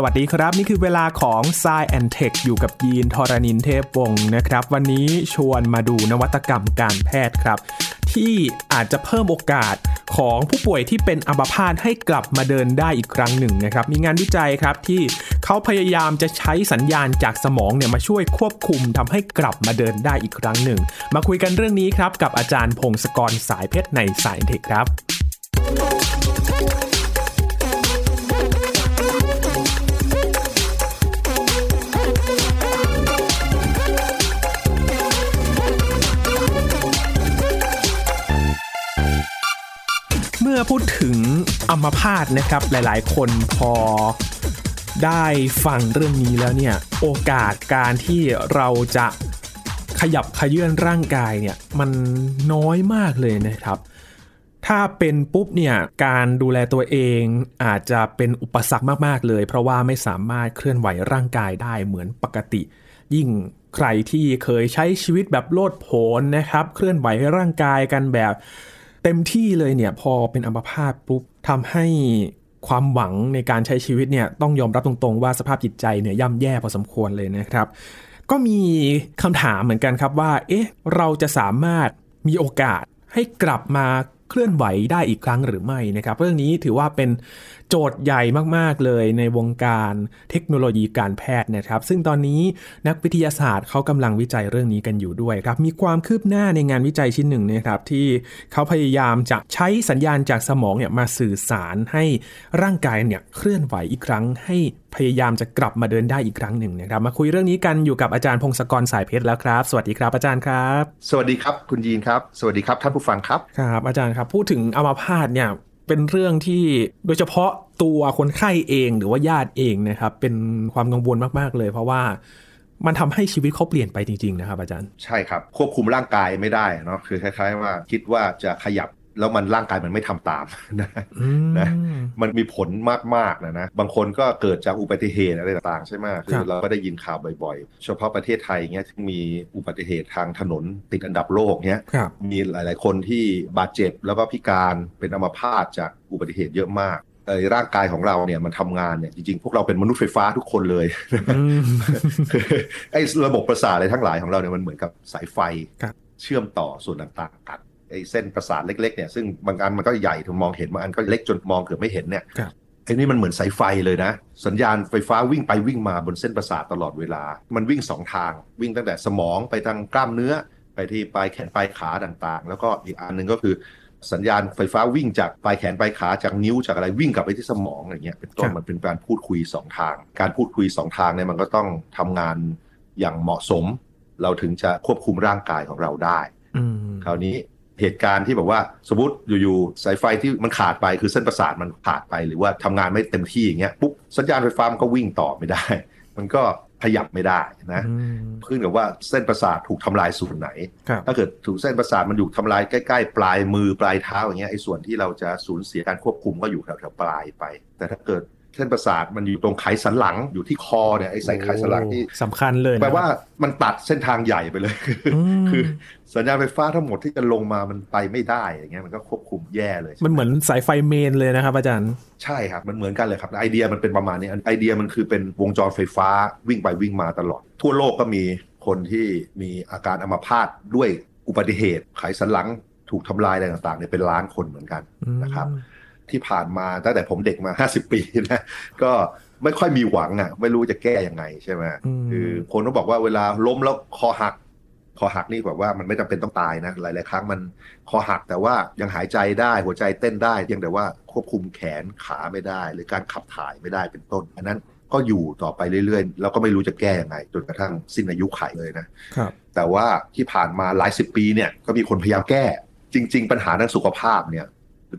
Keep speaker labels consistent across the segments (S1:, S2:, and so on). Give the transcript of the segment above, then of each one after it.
S1: สวัสดีครับ นี่คือเวลาของ s ซแอนเทคอยู่กับยีนทรณินเทพวงศ์นะครับ วันนี้ชวนมาดูนวัตกรรมการแพทย์ครับ ที่อาจจะเพิ่มโอกาสของผู้ป่วยที่เป็นอัมพาตให้กลับมาเดินได้อีกครั้งหนึ่งนะครับ มีงานวิจัยครับที่เขาพยายามจะใช้สัญญาณจากสมองเนี่ยมาช่วยควบคุมทำให้กลับมาเดินได้อีกครั้งหนึ่ง มาคุยกันเรื่องนี้ครับกับอาจารย์พงศกรสายเพชรในสายเทคครับ อพูดถึงอัมพาตนะครับหลายๆ คนพอได้ฟังเรื่องนี้แล้วเนี่ยโอกาสการที่เราจะขยับขยื่นร่างกายเนี่ยมันน้อยมากเลยนะครับ ถ้าเป็นปุ๊บเนี่ยการดูแลตัวเองอาจจะเป็นอุปสรรคมากๆเลย เพราะว่าไม่สามารถเคลื่อนไหวร่างกายได้เหมือนปกติ ยิ่งใครที่เคยใช้ชีวิตแบบโลดโผนนะครับ เคลื่อนไหวร่างกายกันแบบ เต็มที่เลยเนี่ยพอเป็นอัมพาตปุ๊บทำให้ความหวังในการใช้ชีวิตเนี่ยต้องยอมรับตรงๆ ว่าสภาพจิตใจเนี่ยย่ำแย่พอสมควรเลยนะครับ ก็มีคำถามเหมือนกันครับว่า เอ๊ะ เราจะสามารถมีโอกาสให้กลับมาเคลื่อนไหวได้อีกครั้งหรือไม่นะครับ เรื่องนี้ถือว่าเป็น โจทย์ใหญ่มาก ๆ เลยในวงการเทคโนโลยีการแพทย์นะครับ ซึ่งตอนนี้นักวิทยาศาสตร์เขากำลังวิจัยเรื่องนี้กันอยู่ด้วยครับ มีความคืบหน้าในงานวิจัยชิ้นหนึ่งนะครับที่เขาพยายามจะใช้สัญญาณจากสมองเนี่ยมาสื่อสารให้ร่างกายเนี่ยเคลื่อนไหวอีกครั้ง ให้พยายามจะกลับมาเดินได้อีกครั้งหนึ่งนะครับ มาคุยเรื่องนี้กันอยู่กับอาจารย์พงศกรสายเพชรแล้วครับ สวัสดีครับอาจารย์ครับ
S2: สวัสดีครับคุณยีนครับ สวัสดีครับท่านผู้ฟังครับ
S1: ครับ อาจารย์ครับพูดถึงอัมพาตเนี่ย เป็นเรื่องที่โดยเฉพาะตัวคนไข้เองหรือว่าญาติเองนะครับ เป็นความกังวลมากๆเลย เพราะว่ามันทำให้ชีวิตเขาเปลี่ยนไปจริง ๆ นะครับอาจารย์
S2: ใช่ครับ ควบคุมร่างกายไม่ได้เนาะคือคล้าย ๆ ว่าคิดว่าจะขยับ แล้วมันร่างกายมันไม่ทำตามนะนะมันมีผลมากๆนะนะบางคนก็เกิดจากอุบัติเหตุอะไรต่างๆใช่ไหมคือเราก็ได้ยินข่าวบ่อยๆ เฉพาะประเทศไทยเงี้ยที่มีอุบัติเหตุทางถนนติดอันดับโลกเนี้ยมีหลายๆคนที่บาดเจ็บแล้วก็พิการเป็นอัมพาตจากอุบัติเหตุเยอะมากร่างกายของเราเนี่ยมันทำงานเนี่ยจริงๆ พวกเราเป็นมนุษย์ไฟฟ้าทุกคนเลยไอ้ระบบประสาทอะไรทั้งหลายของเราเนี่ยมันเหมือนกับสายไฟเชื่อมต่อส่วนต่างๆกัน ไอ้เส้นประสาทเล็กๆเนี่ยซึ่งบางอันมันก็ใหญ่ถึงมองเห็นบางอันก็เล็กจนมองเกือบไม่เห็นเนี่ยไอ้นี่มันเหมือนสายไฟเลยนะ สัญญาณไฟฟ้าวิ่งไปวิ่งมาบนเส้นประสาทตลอดเวลา มันวิ่งสองทางวิ่งตั้งแต่สมองไปทางกล้ามเนื้อ ไปที่ปลายแขนปลายขาต่างๆ แล้วก็อีกอันหนึ่งก็คือสัญญาณไฟฟ้าวิ่งจากปลายแขนปลายขาจากนิ้วจากอะไรวิ่งกลับไปที่สมองอะไรเงี้ยเป็นต้นมันเป็นการพูดคุยสองทาง การพูดคุยสองทางเนี่ยมันก็ต้องทำงานอย่างเหมาะสม เราถึงจะควบคุมร่างกายของเราได้คราวนี้ เหตุการณ์ที่แบบว่าสมมติอยู่ๆสายไฟที่มันขาดไปคือเส้นประสาทมันขาดไปหรือว่าทำงานไม่เต็มที่อย่างเงี้ยปุ๊บสัญญาณไฟฟ้ามันก็วิ่งต่อไม่ได้ มันก็ขยับไม่ได้นะขึ้นกับว่าเส้นประสาทถูกทำลายส่วนไหน ถ้าเกิดถูกเส้นประสาทมันอยู่ทำลายใกล้ๆ ปลายมือปลายเท้าอย่างเงี้ยไอ้ส่วนที่เราจะสูญเสียการควบคุมก็อยู่แถวๆปลายไป แต่ถ้าเกิด เส้นประสาทมันอยู่ตรงไขสันหลังอยู่ที่คอเนี่ยไอ้สายไขสันหลังที่
S1: สำคัญเลย
S2: แปลว่ามันตัดเส้นทางใหญ่ไปเลย คือสัญญาณไฟฟ้าทั้งหมดที่จะลงมามันไปไม่ได้อย่างเงี้ยมันก็ควบคุมแย่เลย
S1: มันเหมือนสายไฟเมนเลยนะครับอาจารย์
S2: ใช่ครับมันเหมือนกันเลยครับไอเดียมันเป็นประมาณนี้ไอเดียมันคือเป็นวงจรไฟฟ้าวิ่งไปวิ่งมาตลอด ทั่วโลกก็มีคนที่มีอาการอัมพาตด้วยอุบัติเหตุไขสันหลังถูกทำลายอะไรต่างๆเนี่ยเป็นล้านคนเหมือนกันนะครับ ที่ผ่านมาตั้งแต่ผมเด็กมา 50 ปีนะก็ไม่ค่อยมีหวังอะ ไม่รู้จะแก้ยังไงใช่ไหมคือคนก็บอกว่าเวลาล้มแล้วคอหัก คอหักนี่แบบว่ามันไม่จำเป็นต้องตายนะ หลาย ๆ ครั้งมันคอหักแต่ว่ายังหายใจได้หัวใจเต้นได้ยังแต่ว่าควบคุมแขนขาไม่ได้ หรือการขับถ่ายไม่ได้เป็นต้น อันนั้นก็อยู่ต่อไปเรื่อยๆ แล้วก็ไม่รู้จะแก้ยังไงจนกระทั่งสิ้นอายุไขเลยนะครับแต่ว่าที่ผ่านมาหลายสิบปีเนี่ยก็มีคนพยายามแก้ จริง ๆ ปัญหาทางสุขภาพเนี่ย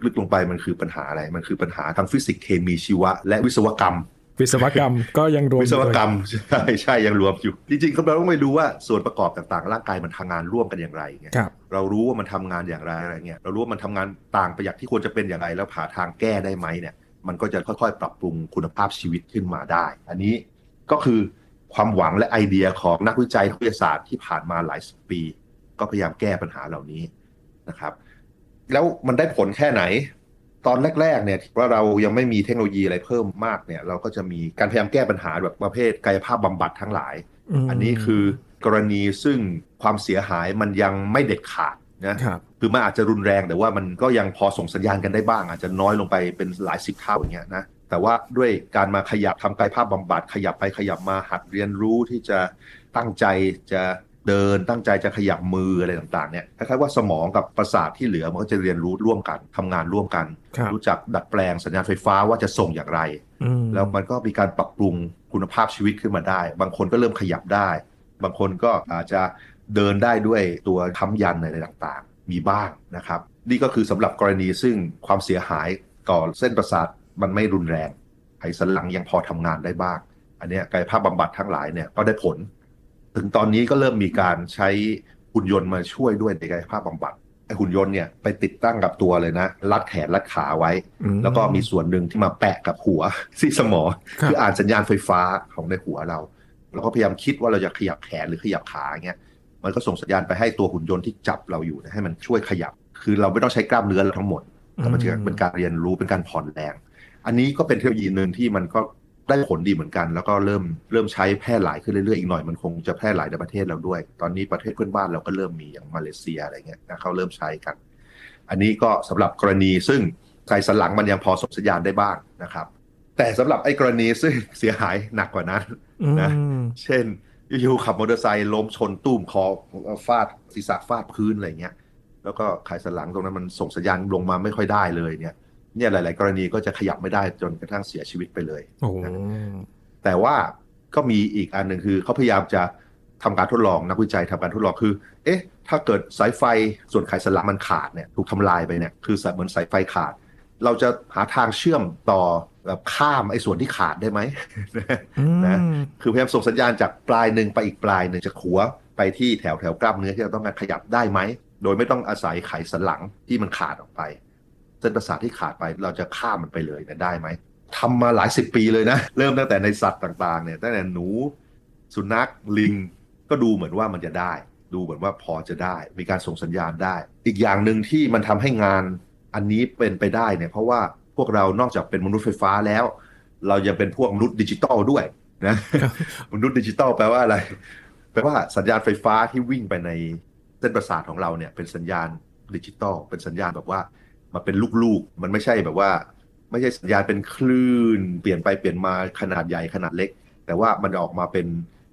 S2: ลึกๆลงไปมันคือปัญหาอะไร มันคือปัญหาทางฟิสิกส์เคมีชีวะ และวิศวกรรม
S1: วิศวกรรมก็ยังรวม
S2: วิศวกรรมใช่ใช่ยังรวมอยู่ จริงๆเราต้องไปดูว่าส่วนประกอบต่างๆ ร่างกายมันทำงานร่วมกันอย่างไรเงี้ยเรารู้ว่ามันทำงานอย่างไรอะไรเงี้ยเรารู้ว่ามันทำงานต่างไปจากที่ควรจะเป็นอย่างไรแล้วหาทางแก้ได้ไหมเนี่ย มันก็จะค่อยๆ ปรับปรุงคุณภาพชีวิตขึ้นมาได้ อันนี้ก็คือความหวังและไอเดียของนักวิจัยวิทยาศาสตร์ที่ผ่านมาหลายสิบปี ก็พยายามแก้ปัญหาเหล่านี้นะครับ แล้วมันได้ผลแค่ไหน ตอนแรก ๆ เนี่ยว่าเรายังไม่มีเทคโนโลยีอะไรเพิ่มมากเนี่ย เราก็จะมีการพยายามแก้ปัญหาแบบประเภทกายภาพบำบัดทั้งหลาย อันนี้คือกรณีซึ่งความเสียหายมันยังไม่เด็ดขาดนะคือมันอาจจะรุนแรงแต่ว่ามันก็ยังพอส่งสัญญาณกันได้บ้าง อาจจะน้อยลงไปเป็นหลายสิบเท่าอย่างเงี้ยนะแต่ว่าด้วยการมาขยับทำกายภาพบำบัดขยับไปขยับมาหัดเรียนรู้ที่จะตั้งใจจะ เดินตั้งใจจะขยับมืออะไรต่างๆเนี่ยคล้ายๆว่าสมองกับประสาทที่เหลือมันก็จะเรียนรู้ร่วมกันทำงานร่วมกัน รู้จักดัดแปลงสัญญาณไฟฟ้าว่าจะส่งอย่างไร แล้วมันก็มีการปรับปรุงคุณภาพชีวิตขึ้นมาได้ บางคนก็เริ่มขยับได้ บางคนก็อาจจะเดินได้ด้วยตัวค้ำยันอะไรต่างๆ มีบ้างนะครับ นี่ก็คือสำหรับกรณีซึ่งความเสียหายต่อเส้นประสาทมันไม่รุนแรงไขสันหลังยังพอทำงานได้บ้าง อันนี้กายภาพบำบัดทั้งหลายเนี่ยก็ได้ผล ถึงตอนนี้ก็เริ่มมีการใช้หุ่นยนต์มาช่วยด้วยในกายภาพบำบัดไอหุ่นยนต์เนี่ยไปติดตั้งกับตัวเลยนะ รัดแขนรัดขาไว้ แล้วก็มีส่วนหนึ่งที่มาแปะกับหัวที่สมองคืออ่านสัญญาณไฟฟ้าของในหัวเราเราก็พยายามคิดว่าเราจะขยับแขนหรือขยับขาเงี้ยมันก็ส่งสัญญาณไปให้ตัวหุ่นยนต์ที่จับเราอยู่ให้มันช่วยขยับ คือเราไม่ต้องใช้กล้ามเนื้อทั้งหมดแต่มันจะเป็นการเรียนรู้เป็นการผ่อนแรง อันนี้ก็เป็นเทคโนโลยีหนึ่งที่มันก็ ได้ผลดีเหมือนกัน แล้วก็เริ่มเริ่มใช้แพร่หลายขึ้นเรื่อยๆอีกหน่อยมันคงจะแพร่หลายในประเทศเราด้วย ตอนนี้ประเทศเพื่อนบ้านเราก็เริ่มมีอย่างมาเลเซียอะไรเงี้ยนะเขาเริ่มใช้กัน อันนี้ก็สำหรับกรณีซึ่งไขสันหลังมันยังพอส่งสัญญาณได้บ้างนะครับ แต่สำหรับไอ้กรณีซึ่งเสียหายหนักกว่านั้นนะเช่นอยู่ขับมอเตอร์ไซค์ล้มชนตุ้มคอฟาดศีรษะฟาดพื้นอะไรเงี้ย แล้วก็ไขสันหลังตรงนั้นมันส่งสัญญาณลงมาไม่ค่อยได้เลยเนี่ย เนี่ยหลาย ๆ กรณีก็จะขยับไม่ได้จนกระทั่งเสียชีวิตไปเลยแต่ว่าก็มีอีกอันหนึ่งคือเขาพยายามจะทำการทดลองนักวิจัยทำการทดลองคือ เอ๊ะ ถ้าเกิดสายไฟส่วนไขสันหลังมันขาดเนี่ยถูกทำลายไปเนี่ยคือเหมือนสายไฟขาด เราจะหาทางเชื่อมต่อแบบข้ามไอ้ส่วนที่ขาดได้ไหมนะคือพยายามส่งสัญญาณจากปลายหนึ่งไปอีกปลายหนึ่งจะขัวไปที่แถวแถวกล้ามเนื้อที่เราต้องการขยับได้ไหมโดยไม่ต้องอาศัยไขสันหลังที่มันขาดออกไป เส้นประสาทที่ขาดไปเราจะข้ามมันไปเลยเนี่ยได้ไหมทำมาหลายสิบปีเลยนะ เริ่มตั้งแต่ในสัตว์ต่างๆเนี่ยตั้งแต่หนูสุนัขลิงก็ดูเหมือนว่ามันจะได้ ดูเหมือนว่าพอจะได้ มีการส่งสัญญาณได้ อีกอย่างหนึ่งที่มันทำให้งานอันนี้เป็นไปได้เนี่ยเพราะว่าพวกเรานอกจากเป็นมนุษย์ไฟฟ้าแล้ว เรายังเป็นพวกมนุษย์ดิจิตอลด้วยนะมนุษย์ดิจิตอลแปลว่าอะไรแปลว่าสัญญาณไฟฟ้าที่วิ่งไปในเส้นประสาทของเราเนี่ยเป็นสัญญาณดิจิตอลเป็นสัญญาณแบบว่า มาเป็นลูกๆ มันไม่ใช่แบบว่า ไม่ใช่สัญญาณเป็นคลื่น เปลี่ยนไปเปลี่ยนมาขนาดใหญ่ขนาดเล็ก แต่ว่ามันออกมาเป็น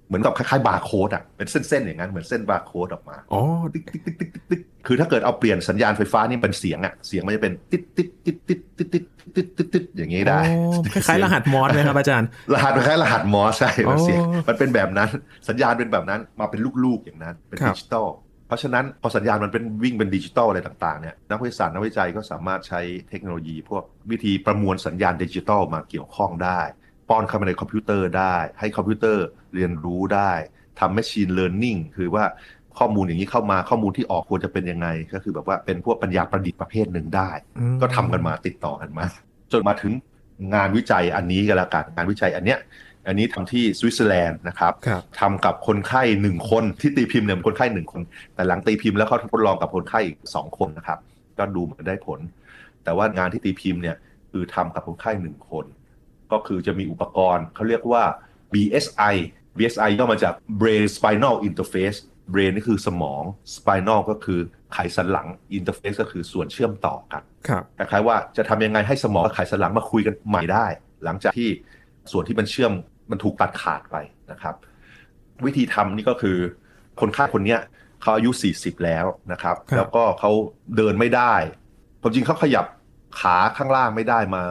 S2: เหมือนกับคล้ายๆบาร์โค้ดอะเป็นเส้นๆอย่างนั้นเหมือนเส้นบาร์โค้ดออกมา
S1: อ๋อ
S2: ติ๊กติ๊กติ๊กติ๊กติ๊กคือถ้าเกิดเอาเปลี่ยนสัญญาณไฟฟ้านี่เป็นเสียงอะเสียงมันจะเป็นติ๊ดติ๊ดติ๊ดติ๊ดติ๊ดติ๊ดติ๊ดติ๊ดติ๊ดอย่างนี้ได้
S1: คล้ายๆรหัสมอสไหมครับอาจารย์
S2: รหัสคล้ายรหัสมอสใช่มันเสียงมันเป็นแบบนั้นสัญญาณเป็นแบบนั้นมาเป็นลูกๆอย่างนั้นเป็นดิจิตอล เพราะฉะนั้นพอสัญญาณมันเป็นวิ่งเป็นดิจิตอลอะไรต่างๆเนี่ยนักวิทยาศาสตร์นักวิจัยก็สามารถใช้เทคโนโลยี พวกวิธีประมวลสัญญาณดิจิตอลมาเกี่ยวข้องได้ ป้อนเข้ามาในคอมพิวเตอร์ได้ ให้คอมพิวเตอร์เรียนรู้ได้ทำ machine learning คือว่าข้อมูลอย่างนี้เข้ามาข้อมูลที่ออกควรจะเป็นยังไง ก็คือแบบว่าเป็นพวกปัญญาประดิษฐ์ประเภทหนึ่งได้ ก็ทำกันมาติดต่อกันมา จนมาถึงงานวิจัยอันนี้กันละกันงานวิจัยอันเนี้ย อันนี้ทำที่สวิตเซอร์แลนด์นะครับทำกับคนไข้หนึ่งคนที่ตีพิมพ์เนี่ยคนไข้หนึ่งคน แต่หลังตีพิมพ์แล้วเขาทดลองกับคนไข้อีกสองคนนะครับ ก็ดูมันได้ผล แต่ว่างานที่ตีพิมพ์เนี่ยคือทำกับคนไข้หนึ่งคน ก็คือจะมีอุปกรณ์เขาเรียกว่า BSI BSI ย่อมาจาก Brain Spinal Interface Brain นี่คือสมอง Spinal ก็คือไขสันหลัง Interface ก็คือส่วนเชื่อมต่อกันคล้ายๆว่าจะทำยังไงให้สมองกับไขสันหลังมาคุยกันใหม่ได้ หลังจากที่ส่วนที่มันเชื่อม มันถูกตัดขาดไปนะครับ วิธีทำนี่ก็คือคนไข้คนนี้เขาอายุ 40 แล้วนะครับ แล้วก็เขาเดินไม่ได้ความจริงเขาขยับขาข้างล่างไม่ได้มา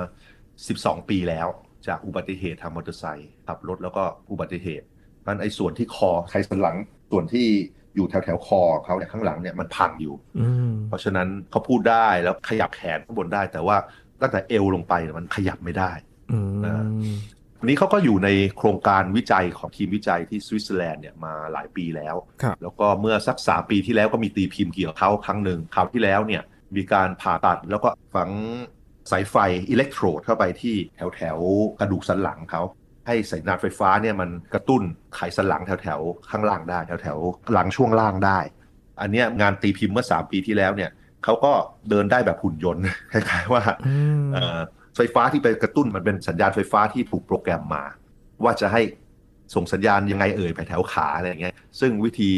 S2: 12 ปีแล้ว จากอุบัติเหตุทางมอเตอร์ไซค์ขับรถแล้วก็อุบัติเหตุมันไอ้ส่วนที่คอไขสันหลังส่วนที่อยู่แถวแถวคอเขาเนี่ยข้างหลังเนี่ยมันพังอยู่เพราะฉะนั้นเขาพูดได้แล้วขยับแขนข้างบนได้ แต่ว่าตั้งแต่เอวลงไปมันขยับไม่ได้วั นนี้เขาก็อยู่ในโครงการวิจัยของทีมวิจัยที่สวิตเซอร์แลนด์เนี่ยมาหลายปีแล้ว แล้วก็เมื่อสักสาปีที่แล้วก็มีตีพิมพ์เกี่ยวกับเขาครั้งหนึ่งคราวที่แล้วเนี่ยมีการผ่าตัดแล้วก็ฝังสายไฟอิเล็กโทรดเข้าไปที่แถวแถวกระดูกสันหลังเขาให้สัญญาณไฟฟ้าเนี่ยมันกระตุ้นไขสันหลังแถวแถวข้างล่างได้แถวแถวหลังช่วงล่างได้ อันนี้งานตีพิมพ์เมื่อ 3 ปีที่แล้วเนี่ยเขาก็เดินได้แบบหุ่นยนต์คล้ายๆว่า ไฟฟ้าที่ไปกระตุ้นมันเป็นสัญญาณไฟฟ้าที่ถูกโปรแกรมมา ว่าจะให้ส่งสัญญาณยังไงเอ่ยไปแถวขาอะไรอย่างเงี้ยซึ่งวิธี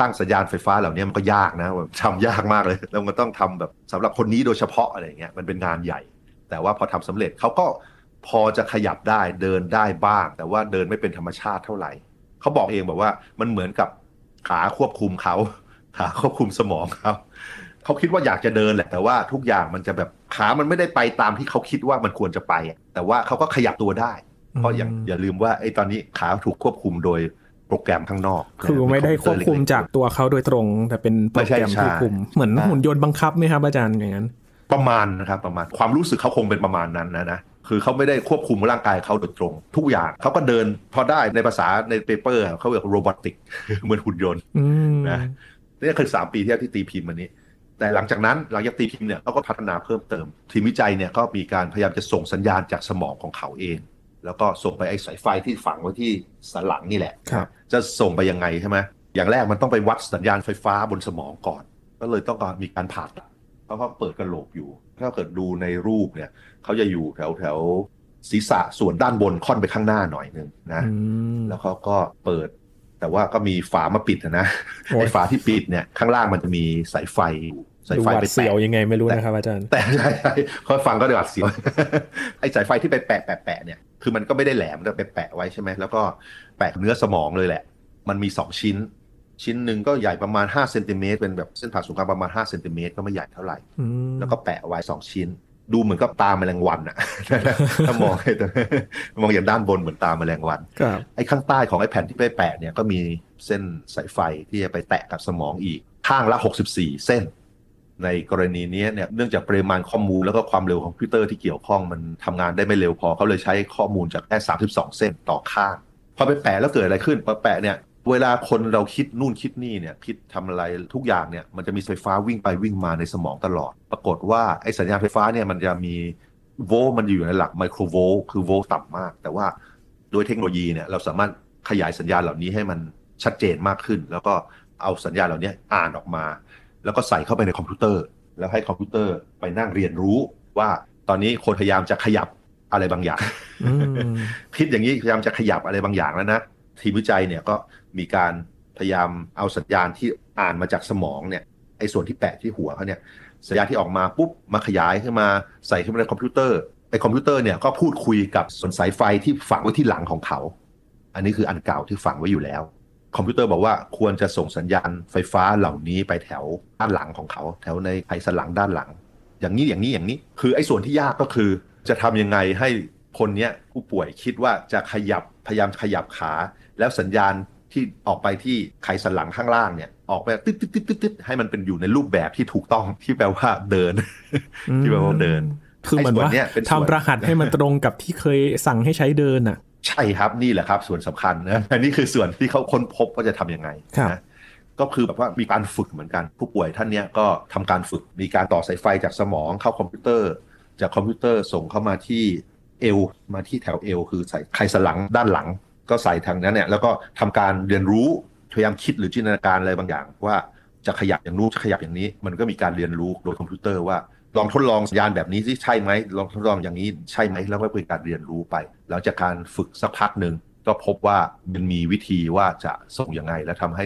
S2: ตั้งสัญญาณไฟฟ้าเหล่านี้มันก็ยากนะทำยากมากเลย แล้วมันต้องทำแบบสำหรับคนนี้โดยเฉพาะอะไรเงี้ยมันเป็นงานใหญ่ แต่ว่าพอทำสำเร็จเขาก็พอจะขยับได้เดินได้บ้าง แต่ว่าเดินไม่เป็นธรรมชาติเท่าไหร่เขาบอกเองบอกว่ามันเหมือนกับขาควบคุมเขาขาควบคุมสมองเขาเขาคิดว่าอยากจะเดินแหละแต่ว่าทุกอย่างมันจะแบบ ขามันไม่ได้ไปตามที่เขาคิดว่ามันควรจะไป แต่ว่าเขาก็ขยับตัวได้ เพราะอย่างอย่าลืมว่าไอ้ตอนนี้ขาถูกควบคุมโดยโปรแกรมข้างนอก
S1: คือไม่ได้ควบคุมจากตัวเขาโดยตรง แต่เป็นโปรแกรมที่คุม เหมือนหุ่นยนต์บังคับไหมครับอาจารย์อย่างนั้น
S2: ประมาณนะครับประมาณความรู้สึกเขาคงเป็นประมาณนั้นนะนะคือเขาไม่ได้ควบคุมร่างกายเขาโดยตรง ทุกอย่างเขาก็เดินพอได้ในภาษาใน paper เขาเรียก robotic เหมือนหุ่นยนต์นะนี่คือสามปีที่ที่ตีพิมพ์มันนี้ แต่หลังจากนั้นหลังจากตีพิมพ์เนี่ยเขาก็พัฒนาเพิ่มเติม ทีมวิจัยเนี่ยก็มีการพยายามจะส่งสัญญาณจากสมองของเขาเอง แล้วก็ส่งไปไอ้สายไฟที่ฝังไว้ที่สันหลังนี่แหละจะส่งไปยังไงใช่ไหมอย่างแรกมันต้องไปวัดสัญญาณไฟฟ้าบนสมองก่อน ก็เลยต้องการมีการผ่าตัดเพราะเขาเปิดกระโหลกอยู่ ถ้าเกิดดูในรูปเนี่ยเขาจะอยู่แถวแถวศีรษะส่วนด้านบนค่อนไปข้างหน้าหน่อยนึงนะแล้วเขาก็เปิด แต่ว่าก็มีฝามาปิดนะไอ้ฝาที่ปิดเนี่ยข้างล่างมันจะมีสายไฟสายไฟ
S1: ไปเสียวยังไงไม่รู้นะครับอาจารย์
S2: แต่ใช่ใช่คอยฟังก็เดือดเสียวไอ้สายไฟที่ไปแปะแปะแปะเนี่ยคือมันก็ไม่ได้แหลมแต่ไปแปะไว้ใช่ไหมแล้วก็แปะเนื้อสมองเลยแหละ มันมีสองชิ้น ชิ้นหนึ่งก็ใหญ่ประมาณ5เซนติเมตรเป็นแบบเส้นผ่าศูนย์กลางประมาณ5เซนติเมตรก็ไม่ใหญ่เท่าไหร่แล้วก็แปะไว้สองชิ้น ดูเหมือนกับตาแมลงวันอะถ้ามองมองอย่างด้านบนเหมือนตาแมลงวันไอ้ข้างใต้ของไอ้แผ่นที่ไปแปะเนี่ยก็มีเส้นสายไฟที่จะไปแตะกับสมองอีกข้างละ 64 เส้น ในกรณีนี้เนี่ยเนื่องจากปริมาณข้อมูลแล้วก็ความเร็วของคอมพิวเตอร์ที่เกี่ยวข้องมันทำงานได้ไม่เร็วพอเขาเลยใช้ข้อมูลจากแค่32 เส้นต่อข้างพอไปแปะแล้วเกิดอะไรขึ้นพอแปะเนี่ย เวลาคนเราคิดนู่นคิดนี่เนี่ยคิดทำอะไรทุกอย่างเนี่ยมันจะมีไฟฟ้าวิ่งไปวิ่งมาในสมองตลอด ปรากฏว่าไอ้สัญญาณไฟฟ้าเนี่ยมันจะมีโวลต์มันอยู่ในหลักไมโครโวลต์คือโวลต์ต่ำมาก แต่ว่าโดยเทคโนโลยีเนี่ยเราสามารถขยายสัญญาณเหล่านี้ให้มันชัดเจนมากขึ้น แล้วก็เอาสัญญาณเหล่านี้อ่านออกมา แล้วก็ใส่เข้าไปในคอมพิวเตอร์ แล้วให้คอมพิวเตอร์ไปนั่งเรียนรู้ว่าตอนนี้คนพยายามจะขยับอะไรบางอย่างคิดอย่างนี้พยายามจะขยับอะไรบางอย่างแล้วนะทีมวิจัยเนี่ยก็ มีการพยายามเอาสัญญาณที่อ่านมาจากสมองเนี่ยไอ้ส่วนที่แปะที่หัวเขาเนี่ยสัญญาณที่ออกมาปุ๊บมาขยายขึ้นมาใส่ขึ้นมาในคอมพิวเตอร์ไอ้คอมพิวเตอร์เนี่ยก็พูดคุยกับส่วนสายไฟที่ฝังไว้ที่หลังของเขา อันนี้คืออันเก่าที่ฝังไว้อยู่แล้ว คอมพิวเตอร์บอกว่าควรจะส่งสัญญาณไฟฟ้าเหล่านี้ไปแถวด้านหลังของเขา แถวในไขสันหลังด้านหลัง อย่างนี้อย่างนี้อย่างนี้ คือไอ้ส่วนที่ยากก็คือ จะทำยังไงให้คนเนี้ยผู้ป่วยคิดว่าจะขยับพยายามขยับขา แล้วสัญญาณ ที่ออกไปที่ไขสันหลังข้างล่างเนี่ยออกไปตึ๊ดตึ๊ดตึ๊ดตึ๊ดให้มันเป็นอยู่ในรูปแบบที่ถูกต้องที่แปลว่าเดิน ที่แปลว่าเดิน
S1: คือเหมือนว่าทำรหัสให้มันตรงกับที่เคยสั่งให้ใช้เดินอะ
S2: ใช่ครับนี่แหละครับ ส่วนสำคัญนะอันนี้คือส่วนที่เขาค้นพบว่าจะทํำยังไงนะก็คือแบบว่ามีการฝึกเหมือนกัน ผู้ป่วยท่านนี้ก็ทำการฝึกมีการต่อสายไฟจากสมองเข้าคอมพิวเตอร์ จากคอมพิวเตอร์ส่งเข้ามาที่เอวมาที่แถวเอวคือใส่ไขสันหลังด้านหลัง ก็ใส่ทางนั้นเนี่ยแล้วก็ทำการเรียนรู้พยายามคิดหรือจินตนาการอะไรบางอย่าง ว่าจะขยับอย่างนู้นจะขยับอย่างนี้ มันก็มีการเรียนรู้โดยคอมพิวเตอร์ว่าลองทดลองสัญญาณแบบนี้ที่ใช่ไหมลองทดลองอย่างนี้ใช่ไหมแล้วก็เป็นการเรียนรู้ไป หลังจากการฝึกสักพักหนึ่งก็พบว่ามันมีวิธีว่าจะส่งยังไง และทำให้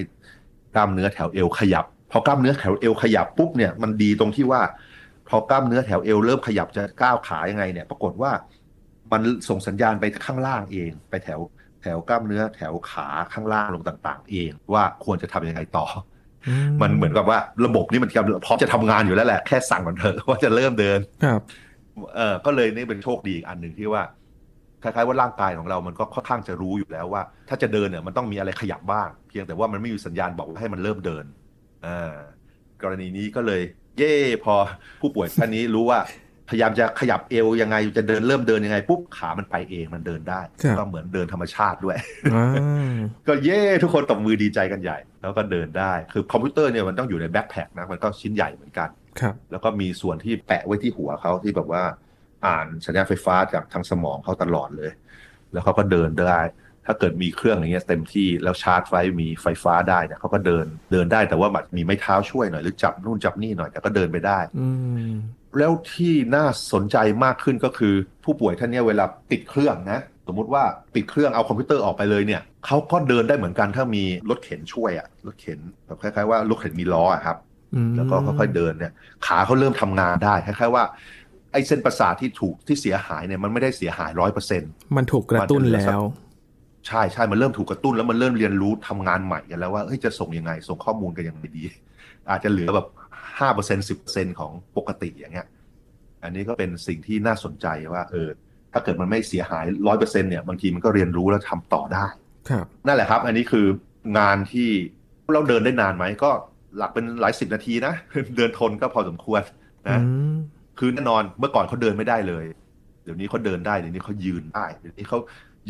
S2: กล้ามเนื้อแถวเอวขยับพอกล้ามเนื้อแถวเอวขยับปุ๊บเนี่ยมันดีตรงที่ว่า พอกล้ามเนื้อแถวเอวเริ่มขยับจะก้าวขายังไงเนี่ย ปรากฏว่ามันส่งสัญญาณไปข้างล่างเอง ไปแถว แถวกล้ามเนื้อแถวขาข้างล่างลงต่าง ๆ เองว่าควรจะทำยังไงต่อ มันเหมือนกับว่าระบบนี้มันพร้อมจะทำงานอยู่แล้วแหละแค่สั่งมันเถอะว่าจะเริ่มเดิน
S1: ครับ
S2: เออก็เลยนี่เป็นโชคดีอีกอันหนึ่งที่ว่าคล้ายๆว่าร่างกายของเรามันก็ค่อนข้างจะรู้อยู่แล้วว่า ถ้าจะเดินเนี่ยมันต้องมีอะไรขยับบ้าง เพียงแต่ว่ามันไม่มีสัญญาณบอกให้มันเริ่มเดินอ่ากรณีนี้ก็เลย เย่พอผู้ป่วยท่านนี้รู้ว่า พยายามจะขยับเอวยังไงจะเดินเริ่มเดินยังไงปุ๊บขามันไปเองมันเดินได้ ก็เหมือนเดินธรรมชาติด้วยก็เย่ทุกคนตบมือดีใจกันใหญ่ แล้วก็เดินได้คือคอมพิวเตอร์เนี่ยมันต้องอยู่ในแบ็คแพคนะมันก็ชิ้นใหญ่เหมือนกัน
S1: ครับ
S2: แล้วก็มีส่วนที่แปะไว้ที่หัวเขาที่แบบว่าอ่านสัญญาณไฟฟ้าจากทางสมองเขาตลอดเลย แล้วเขาก็เดินได้ ถ้าเกิดมีเครื่องอย่างเงี้ยเต็มที่แล้วชาร์จไฟมีไฟฟ้าได้เนี่ยเขาก็เดินเดินได้แต่ว่าแบบมีไม้เท้าช่วยหน่อยหรือจับนู่นจับนี่หน่อยแต่ก็เดินไปได้
S1: อืม
S2: แล้วที่น่าสนใจมากขึ้นก็คือผู้ป่วยท่านเนี้ยเวลาปิดเครื่องนะสมมุติว่าปิดเครื่องเอาคอมพิวเตอร์ออกไปเลยเนี่ยเขาก็เดินได้เหมือนกันถ้ามีรถเข็นช่วยอะรถเข็นแบบคล้ายๆว่ารถเข็นมีล้ออะครับ
S1: อืม
S2: แล้วก็ค่อยๆเดินเนี่ยขาเขาเริ่มทำงานได้คล้ายๆว่าไอ้เส้นประสาทที่ถูกที่เสียหายเนี่ยมันไม่ได้เสียหายร้อยเปอร์เซ็นต์
S1: มันถูกกระตุ้นแล้ว
S2: ใช่ใช่มันเริ่มถูกกระตุ้นแล้วมันเริ่มเรียนรู้ทำงานใหม่กันแล้วว่าเฮ้ยจะส่งยังไง ส่งข้อมูลกันยังไงดี อาจจะเหลือแบบ ห้าเปอร์เซ็นสิบเปอร์เซ็นของปกติอย่างเงี้ย อันนี้ก็เป็นสิ่งที่น่าสนใจว่าเออถ้าเกิดมันไม่เสียหายร้อยเปอร์เซ็นเนี่ยบางทีมันก็เรียนรู้แล้วทำต่อได้
S1: ครับ
S2: นั่นแหละครับ อันนี้คืองานที่เราเดินได้นานไหมก็หลักเป็นหลายสิบนาทีนะเดินทนก็พอสมควรนะ
S1: อืม
S2: คือแน่นอนเมื่อก่อนเขาเดินไม่ได้เลย เดี๋ยวนี้เขาเดินได้เดี๋ยวนี้เขายืนได้เดี๋ยวนี้เขา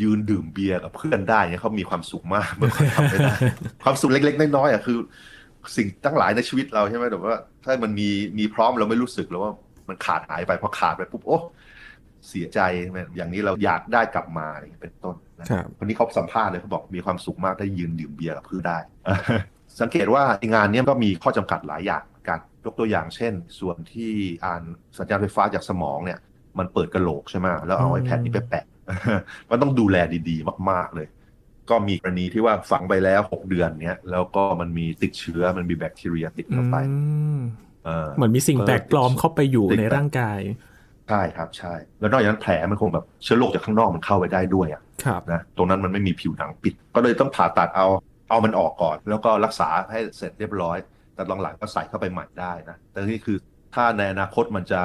S2: ยืนดื่มเบียร์กับเพื่อนได้เนี่ยเขามีความสุขมากเมื่อก่อนทำไม่ได้ความสุขเล็ก ๆ น้อยๆอะคือ สิ่งตั้งหลายในชีวิตเราใช่ไหมแต่ว่า ถ้ามันมีมีพร้อมเราไม่รู้สึกแล้วว่ามันขาดหายไปพอขาดไปปุ๊บโอ้เสียใจใช่ไหมอย่างนี้เราอยากได้กลับมาอะไรอย่างเงี้ยเป็นต้นนะครับคนนี้เขาสัมภาษณ์เลยเขาบอกมีความสุขมากได้ยืนดื่มเบียร์กับเพื่อนได้ สังเกตว่าในงานเนี้ยก็มีข้อจำกัดหลายอย่างเหมือนกันยกตัวอย่างเช่น ส่วนที่อ่านสัญญาณไฟฟ้าจากสมองเนี่ย มันเปิดกระโหลกใช่ไหมแล้วเอา
S1: อืม
S2: ไอแพดนี้ไปแปะมันต้องดูแลดีๆ มาก ๆเลย ก็มีกรณีที่ว่าฝังไปแล้ว6เดือนเนี้ยแล้วก็มันมีติดเชื้อมันมีแบคทีเรียติดเข้าไป
S1: อืม
S2: เออ
S1: เหมือนมีสิ่งแปลกปลอมเข้าไปอยู่
S2: ติด
S1: ในร่างกาย
S2: ใช่ครับใช่ แล้วนอกจากนั้นแผลมันคงแบบเชื้อโรคจากข้างนอกมันเข้าไปได้ด้วยอะ
S1: ครับ
S2: นะตรงนั้นมันไม่มีผิวหนังปิด ก็เลยต้องผ่าตัดเอาเอามันออกก่อน แล้วก็รักษาให้เสร็จเรียบร้อย แต่หลังๆก็ใส่เข้าไปใหม่ได้นะแต่นี่คือถ้าในอนาคตมันจะ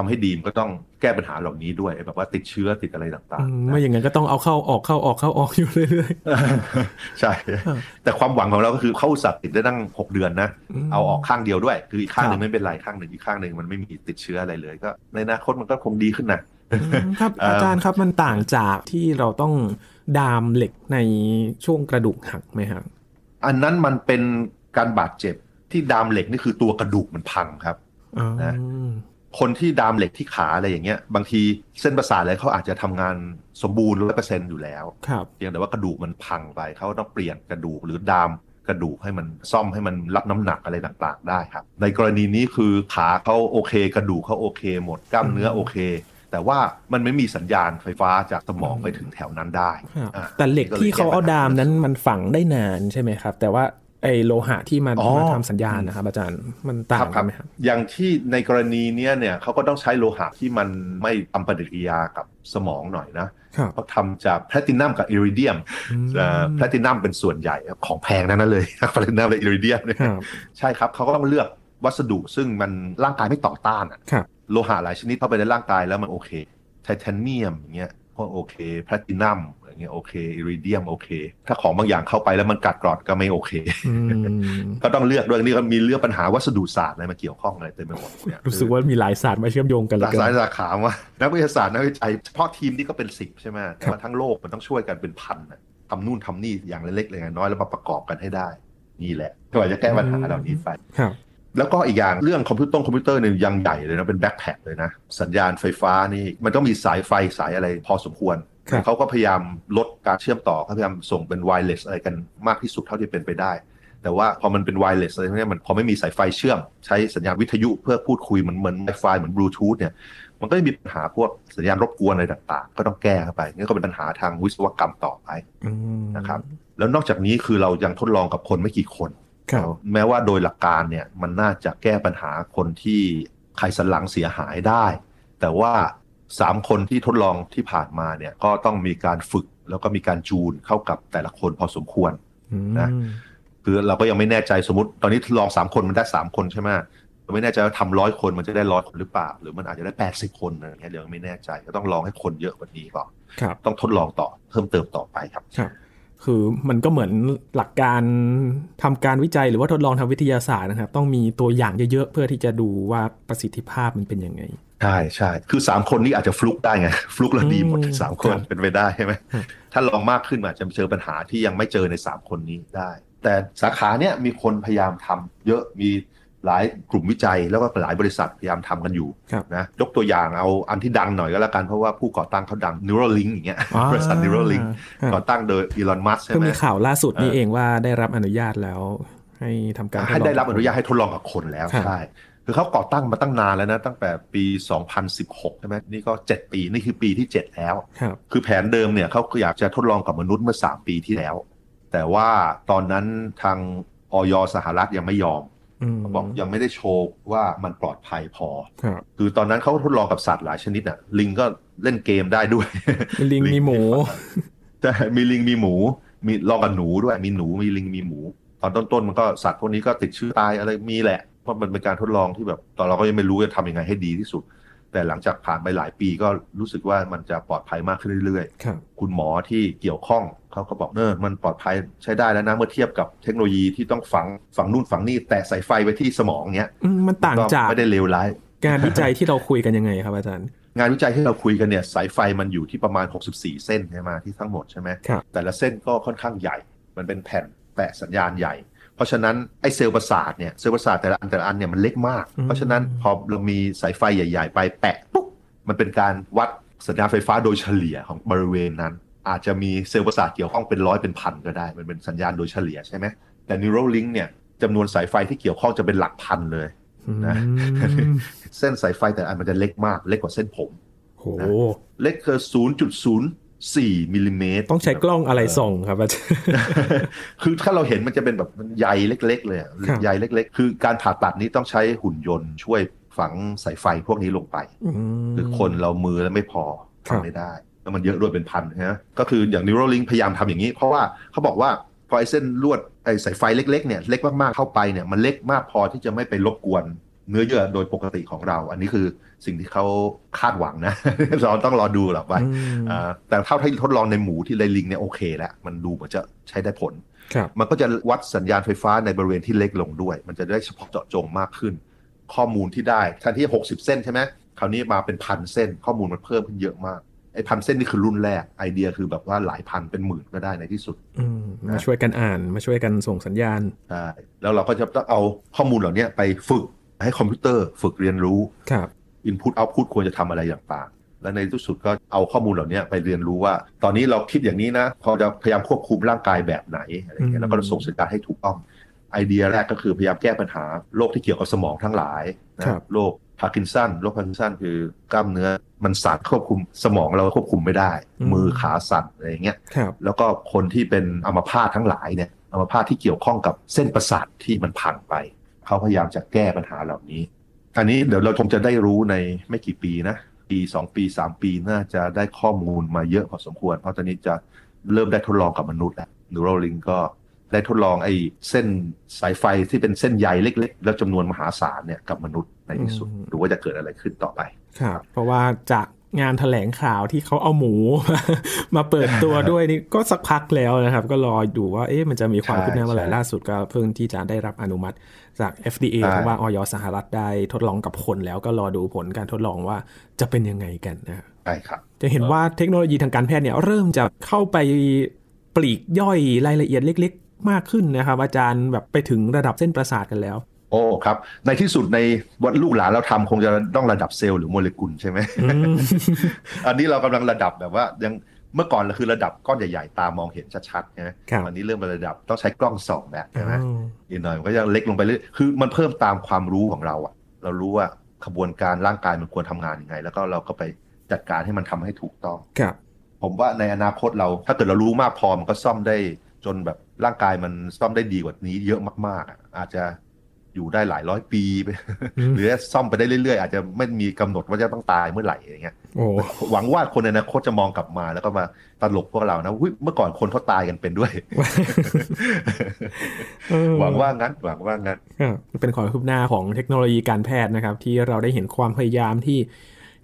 S2: ทำให้ดีมนก็ต้องแก้ปัญหาเหล่านี้ด้วยแบบว่าติดเชื้อติดอะไรต่าง
S1: อืม
S2: ๆนะ
S1: ไม่อย่างนั้นก็ต้องเอาเข้าออกเข้าออกเข้าออกอยู่เรื่อย
S2: ใช่ แต่ความหวังของเราก็คือเข้าอุตสัตว์ติดได้ตั้ง6เดือนนะ
S1: ม
S2: เอาออกข้างเดียวด้วย คืออีกข้างหนึ่
S1: ค
S2: ง
S1: รับ
S2: ไม่เป็นไรข้างหนึ่งอีกข้างหนึ่งมันไม่มีติดเชื้ออะไรเลย ก็ในอนาคตมันก็คงดีขึ้นนะ
S1: อืมครับ
S2: เอ่ออ
S1: อาจารย์ครับมันต่างจากที่เราต้องดามเหล็กในช่วงกระดูกหักไหมครับ
S2: อันนั้นมันเป็นการบาดเจ็บที่ดามเหล็กนี่คือตัวกระดูกมันพังครับ
S1: อ๋อ
S2: นะ คนที่ดามเหล็กที่ขาอะไรอย่างเงี้ย บางทีเส้นประสาทอะไรเขาอาจจะทำงานสมบูรณ์ร้อยเปอร์เซ็นต์อยู่แล้ว
S1: ครับ
S2: เพียงแต่ว่ากระดูกมันพังไปเขาต้องเปลี่ยนกระดูกหรือดามกระดูกให้มันซ่อมให้มันรับน้ำหนักอะไรต่างๆ ได้ครับ ในกรณีนี้คือขาเขาโอเค กระดูกเขาโอเค หมดกล้ามเนื้อโอเค แต่ว่ามันไม่มีสัญญาณไฟฟ้าจากสมองไปถึงแถวนั้นได้
S1: ครับ
S2: อ่า
S1: แต่เหล็กที่เขาเอาดามนั้นมันฝังได้นานใช่ไหมครับ แต่ว่า ไอโลหะที่มัน
S2: อ๋อ
S1: มาทำสัญญาณนะครับอาจารย์มันต่างกันไหมครับ
S2: อย่างที่ในกรณีเนี้ยเนี่ยเขาก็ต้องใช้โลหะที่มันไม่ทำปฏิกิริยากับสมองหน่อยนะครับเขาทำจากแพลตินัมกับอิริเดียม
S1: อืม
S2: แพลตินัมเป็นส่วนใหญ่ของแพงทั้งนั้นเลยแพลตินัมและอิริเดียมเนี่ย
S1: ครับ
S2: ใช่ครับเขาก็ต้องเลือกวัสดุซึ่งมันร่างกายไม่ต่อต้านอะ
S1: ครับ
S2: โลหะหลายชนิดเข้าไปในร่างกายแล้วมันโอเคไทเทเนียมอย่างเงี้ยก็โอเคแพลตินัมอย่าง เงี้ยโอเคอิริเดียมโอเค ถ้าของบางอย่างเข้าไปแล้วมันกัดกร่อนก็ไม่โอเค
S1: อืม
S2: ก็ต้องเลือกด้วยนี่ก็มีเรื่องปัญหาวัสดุศาสตร์อะไรมาเกี่ยวข้องอะไรเต็มไปหมดเนี่ย
S1: รู้สึกว่ามีหลายศาสตร์มาเชื่อมโยงกัน
S2: ห
S1: เหล
S2: ลาย
S1: ย
S2: สายสาขาว่านักวิทยาศาสตร์นักวิจัยเฉพาะทีมนี่ก็เป็นสิบใช่ไหมแต่ว่าทั้งโลกมันต้องช่วยกันเป็นพันน่ะทำนู่นทำนี่อย่างเล็กๆเลยน้อยแล้วมาประกอบกันให้ได้ นี่แหละกว่าจะแก้ปัญหาเหล่านี้ไป
S1: ครับ
S2: แล้วก็อีกอย่างเรื่องคอมพิวเตอร์คอมพิวเตอร์เนี่ยยังใหญ่เลยนะเป็น backpack เลยนะ สัญญาณไฟฟ้านี่มันต้องมีสายไฟสายอะไรพอสมควร
S1: ครับ
S2: เขาก็พยายามลดการเชื่อมต่อเขาพยายามส่งเป็น wireless อะไรกันมากที่สุดเท่าที่เป็นไปได้ แต่ว่าพอมันเป็น wireless อะไรพวกเนี้ยมันพอไม่มีสายไฟเชื่อม ใช้สัญญาณวิทยุเพื่อพูดคุยเหมือนเหมือนไวไฟเหมือนบลูทูธเนี่ยมันก็จะมีปัญหาพวกสัญญาณรบกวนอะไรต่างๆ ก็ต้องแก้เข้าไปนี่ก็เป็นปัญหาทางวิศวกรรมต่อไป
S1: อืม
S2: นะครับแล้วนอกจากนี้คือเรายังทดลองกับคนไม่กี่คน
S1: ครับ
S2: แม้ว่าโดยหลักการเนี่ยมันน่าจะแก้ปัญหาคนที่ไขสันหลังเสียหายได้ แต่ว่า สามคนที่ทดลองที่ผ่านมาเนี่ยก็ต้องมีการฝึกแล้วก็มีการจูนเข้ากับแต่ละคนพอสมควร
S1: อืม
S2: นะคือเราก็ยังไม่แน่ใจสมมติ ตอนนี้ทดลองสามคนมันได้สามคนใช่ไหมเราไม่แน่ใจว่าทำร้อยคนมันจะได้ร้อยคนหรือเปล่า หรือมันอาจจะได้แปดสิบคนอะไรอย่างเงี้ยเดี๋ยวไม่แน่ใจก็ต้องลองให้คนเยอะกว่านี้ก่อน
S1: ครับ
S2: ต้องทดลองต่อเพิ่มเติมต่อไปครับ
S1: ครับคือมันก็เหมือนหลักการทำการวิจัยหรือว่าทดลองทางวิทยาศาสตร์นะครับ ต้องมีตัวอย่างเยอะๆเพื่อที่จะดูว่าประสิทธิภาพมันเป็นยังไง
S2: ใช่ใช่คือสามคนนี้อาจจะฟลุกได้ไง ฟลุกแล้วดีหมด
S1: อืม
S2: สามคน
S1: ครับ
S2: เป็นไปได้ใช่ไหม
S1: ครับ
S2: ถ้าลองมากขึ้นอาจจะเจอปัญหาที่ยังไม่เจอในสามคนนี้ได้ แต่สาขาเนี้ยมีคนพยายามทำเยอะมีหลายกลุ่มวิจัยแล้วก็หลายบริษัทพยายามทำกันอยู่นะยกตัวอย่างเอาอันที่ดังหน่อยก็แล้วกันเพราะว่าผู้ก่อตั้งเขาดัง Neuralink อย่างเงี้ยบริษัท Neuralink ก่อตั้งโดยอีลอนมัสใช่ไหม
S1: มีข่าวล่าสุดนี่เองว่าได้รับอนุญาตแล้วให้ทำการ
S2: ให้ได้รับอนุญาตให้ทดลองกับคนแล้วใช่ คือเขาก่อตั้งมาตั้งนานแล้วนะ ตั้งแต่ปี 2016 ใช่ไหมนี่ก็ 7 ปีนี่คือปีที่ 7 แล้ว คือแผนเดิมเนี่ยเขาอยากจะทดลองกับมนุษย์เมื่อ 3 ปีที่แล้ว แต่ว่าตอนนั้นทางออยสหรัฐยังไม่ยอมเขาบอกยังไม่ได้โชว์ว่ามันปลอดภัยพอ คือตอนนั้นเขาทดลองกับสัตว์หลายชนิดอะ ลิงก็เล่นเกมได้ด้วย
S1: มีลิงมีหมู
S2: แต่มีลิงมีหมู มีลองกับหนูด้วย มีหนูมีลิงมีหมู ตอนต้นๆมันก็สัตว์พวกนี้ก็ติดเชื้อตายอะไรมีแหละเพ ราะมันเป็นการทดลองที่แบบตอนเราก็ยังไม่รู้จะทำยังไงให้ดีที่สุด แต่หลังจากผ่านไปหลายปีก็รู้สึกว่ามันจะปลอดภัยมากขึ้นเรื่อยๆคุณหมอที่เกี่ยวข้องเขาก็บอกเนอมันปลอดภัยใช้ได้แล้วนะเมื่อเทียบกับเทคโนโลยีที่ต้องฝังฝังนู่นฝังนี่แต่ใส่ไฟไว้ที่สมองเนี้ย
S1: มันต่างจาก
S2: ไม่ได้เลวร้าย
S1: งานวิจัยที่เราคุยกันยังไงครับอาจารย์
S2: งานวิจัยที่เราคุยกันเนี่ยสายไฟมันอยู่ที่ประมาณ 64 เส้นใช่ไหมที่ทั้งหมดใช่ไหมแต่ละเส้นก็ค่อนข้างใหญ่ มันเป็นแผ่นแปะสัญญาณใหญ่ เพราะฉะนั้นไอ้เซลล์ประสาทเนี่ยเซลล์ประสาทแต่ละอันแต่ละอันเนี่ยมันเล็กมาก เพราะฉะนั้นพอเรามีสายไฟใหญ่ ๆ ไปแปะปุ๊บมันเป็นการวัดสัญญาณไฟฟ้าโดยเฉลี่ยของบริเวณนั้น อาจจะมีเซลล์ประสาทเกี่ยวข้องเป็นร้อยเป็นพันก็ได้ มันเป็นสัญญาณโดยเฉลี่ยใช่ไหมแต่ Neuralink เนี่ยจำนวนสายไฟที่เกี่ยวข้องจะเป็นหลักพันเลยนะเส้นสายไฟแต่อันมันจะเล็กมาก เล็กกว่าเส้นผม
S1: โห
S2: เล็กคือศูนย์จุดศูนย์ สี่มิลลิเมตร
S1: ต้องใช้กล้องอะไรส่องครับอาจารย์
S2: คือถ้าเราเห็นมันจะเป็นแบบใยเล็ก ๆ เลยใยเล็ก ๆ คือการผ่าตัดนี้ต้องใช้หุ่นยนต์ช่วยฝังสายไฟพวกนี้ลงไปคือคนเรามือแล้วไม่พอทำไม่ได้แล้วมันเยอะด้วยเป็นพันนะก็คืออย่าง Neuralink พยายามทำอย่างนี้ เพราะว่าเขาบอกว่าพอไอ้เส้นลวดไอ้สายไฟเล็กๆเนี่ยเล็กมากๆเข้าไปเนี่ยมันเล็กมากพอที่จะไม่ไปรบกวน เนื้อเยื่อโดยปกติของเรา อันนี้คือสิ่งที่เขาคาดหวังนะเราต้องรอดูหรอกว่าแต่เท่าที่ทดลองในหมูที่ไลลิงเนี่ยโอเคแล้วมันดูเหมือนจะใช้ได้ผล มันก็จะวัดสัญญาณไฟฟ้าในบริเวณที่เล็กลงด้วย มันจะได้เฉพาะเจาะจงมากขึ้น ข้อมูลที่ได้แทนที่ 60 เส้นใช่ไหมคราวนี้มาเป็นพันเส้น ข้อมูลมันเพิ่มขึ้นเยอะมากไอ้พันเส้นนี่คือรุ่นแรกไอเดียคือแบบว่าหลายพันเป็นหมื่นก็ได้ในที่สุด
S1: มาช่วยกันอ่านมาช่วยกันส่งสัญญาณ
S2: ใช่แล้วเราก็จะต้องเอาข้อมูลเหล่านี้ไปฝึก ให้คอมพิวเตอร์ฝึกเรียนรู้
S1: ครับ
S2: อินพุตเอาพุตควรจะทำอะไรต่างๆ และในที่สุดก็เอาข้อมูลเหล่านี้ไปเรียนรู้ว่า ตอนนี้เราคิดอย่างนี้นะพอจะพยายามควบคุมร่างกายแบบไหนอะไรเงี้ยแล้วก็ส่งสัญญาณให้ถูกต้องไอเดียแรกก็คือพยายามแก้ปัญหาโรคที่เกี่ยวกับสมองทั้งหลายนะโรคพาร์กินสันโรคพาร์กินสันคือกล้ามเนื้อมันสั่นควบคุมสมองเราควบคุมไม่ได้ มือขาสั่นอะไรเงี้ยแล้วก็คนที่เป็นอัมพาตทั้งหลายเนี่ยอัมพาตที่เกี่ยวข้องกับเส้นประสาทที่มันพังไป เขาพยายามจะแก้ปัญหาเหล่านี้ อันนี้เดี๋ยวเราคงจะได้รู้ในไม่กี่ปีนะ ปีสองปีสามปีน่าจะได้ข้อมูลมาเยอะพอสมควร เพราะตอนนี้จะเริ่มได้ทดลองกับมนุษย์แล้วนูโรลิงก็ได้ทดลองไอ้เส้นสายไฟที่เป็นเส้นใยเล็ก ๆ แล้วจำนวนมหาศาลเนี่ยกับมนุษย์ในที่สุดดูว่าจะเกิดอะไรขึ้นต่อไป
S1: ครับ เพราะว่าจาก งานถแถลงข่าวที่เขาเอาหมู มาเปิดตัวด้วยนี่ก็สักพักแล้วนะครับ ก็รอดูว่าเอ๊ะมันจะมีความคืบหน้าเมื่อไหร่ล่าสุดก็เพิ่งที่จะได้รับอนุมัติจาก FDA เพราะว่าออยสหรัฐได้ทดลองกับคนแล้วก็รอดูผลการทดลองว่าจะเป็นยังไงกันนะ
S2: ใช่ครับ
S1: จะเห็นว่าเทคโนโลยีทางการแพทย์เนี่ยเริ่มจะเข้าไปปลีกย่อยรายละเอียดเล็กมากขึ้นนะครับ อาจารย์แบบไปถึงระดับเส้นประสาทกันแล้ว
S2: โอ้ครับ ในที่สุดในวัดลูกหลานเราทำคงจะต้องระดับเซลล์หรือโมเลกุลใช่ไหมอันนี้เรากำลังระดับแบบว่ายังเมื่อก่อนเราคือระดับก้อนใหญ่ๆ ตามองเห็นชัดๆใช่ไหมอันนี้เริ่มเป็นระดับต้องใช้กล้องส่องแบบใช่ไหมอีกหน่อยมันก็จะเล็กลงไปเรื่อยคือมันเพิ่มตามความรู้ของเราอะเรารู้ว่าขบวนการร่างกายมันควรทำงานยังไง แล้วก็เราก็ไปจัดการให้มันทำให้ถูกต้อง
S1: ครับ
S2: ผมว่าในอนาคตเราถ้าเกิดเรารู้มากพอมันก็ซ่อมได้จนแบบร่างกายมันซ่อมได้ดีกว่านี้เยอะมากๆอาจจะ อยู่ได้หลายร้อยปีไปหรือซ่อมไปได้เรื่อยๆ อาจจะไม่มีกำหนดว่าจะต้องตายเมื่อไหร่อย่างเงี้ยหวังว่าคนในอนาคตจะมองกลับมาแล้วก็มาตลกพวกเรานะเมื่อก่อนคนเขาตายกันเป็นด้วย หวังว่างั้นหวังว่างั้น
S1: เป็นความคืบหน้าของเทคโนโลยีการแพทย์นะครับ ที่เราได้เห็นความพยายามที่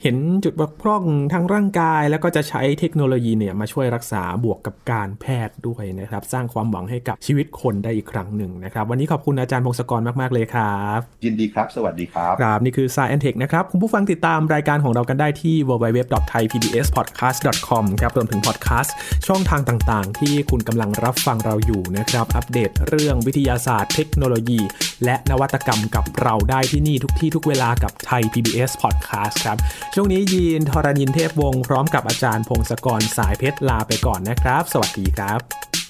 S1: เห็นจุดบกพร่องทางร่างกาย แล้วก็จะใช้เทคโนโลยีเนี่ยมาช่วยรักษาบวกกับการแพทย์ด้วยนะครับ สร้างความหวังให้กับชีวิตคนได้อีกครั้งหนึ่งนะครับ วันนี้ขอบคุณอาจารย์พงศกรมาก ๆ เลยครับ
S2: ยินดีครับ สวัสดีครับ
S1: ครับ นี่คือ Science Tech นะครับ คุณผู้ฟังติดตามรายการของเรากันได้ที่ www.thaipbspodcast.com ครับรวมถึงพอดแคสต์ช่องทางต่างๆ ที่คุณกำลังรับฟังเราอยู่นะครับ อัปเดตเรื่องวิทยาศาสตร์ เทคโนโลยี และนวัตกรรมกับเราได้ที่นี่ทุกที่ทุกเวลากับไทย PBS Podcast ครับช่วงนี้ยีนทรณินเทพวงศ์พร้อมกับอาจารย์พงศกรสายเพชรลาไปก่อนนะครับ สวัสดีครับ